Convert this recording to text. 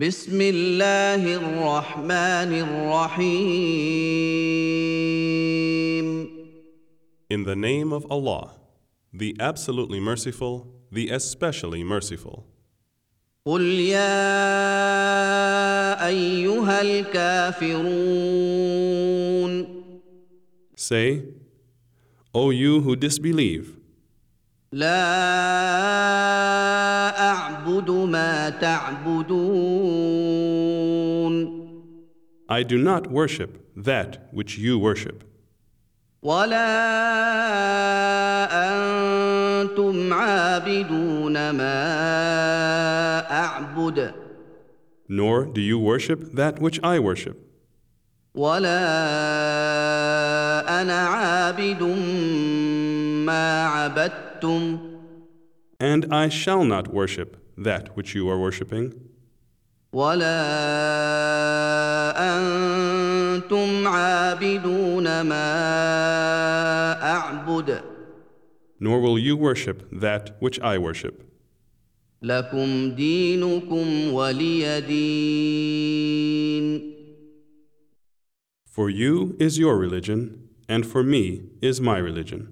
بسم الله الرحمن الرحيم In the name of Allah, the absolutely merciful, the especially merciful. قل يا ايها الكافرون Say, O you who disbelieve, لا اعبد ما تعبدون I do not worship that which you worship, ولا انتم عابدون ما اعبد nor do you worship that which I worship, ولا انا عابد ما عبدتم and I shall not worship that which you are worshiping, ولا انتم عابدون ما اعبد nor will you worship that which I worship. لكم دينكم ولي دين For you is your religion, and for me is my religion.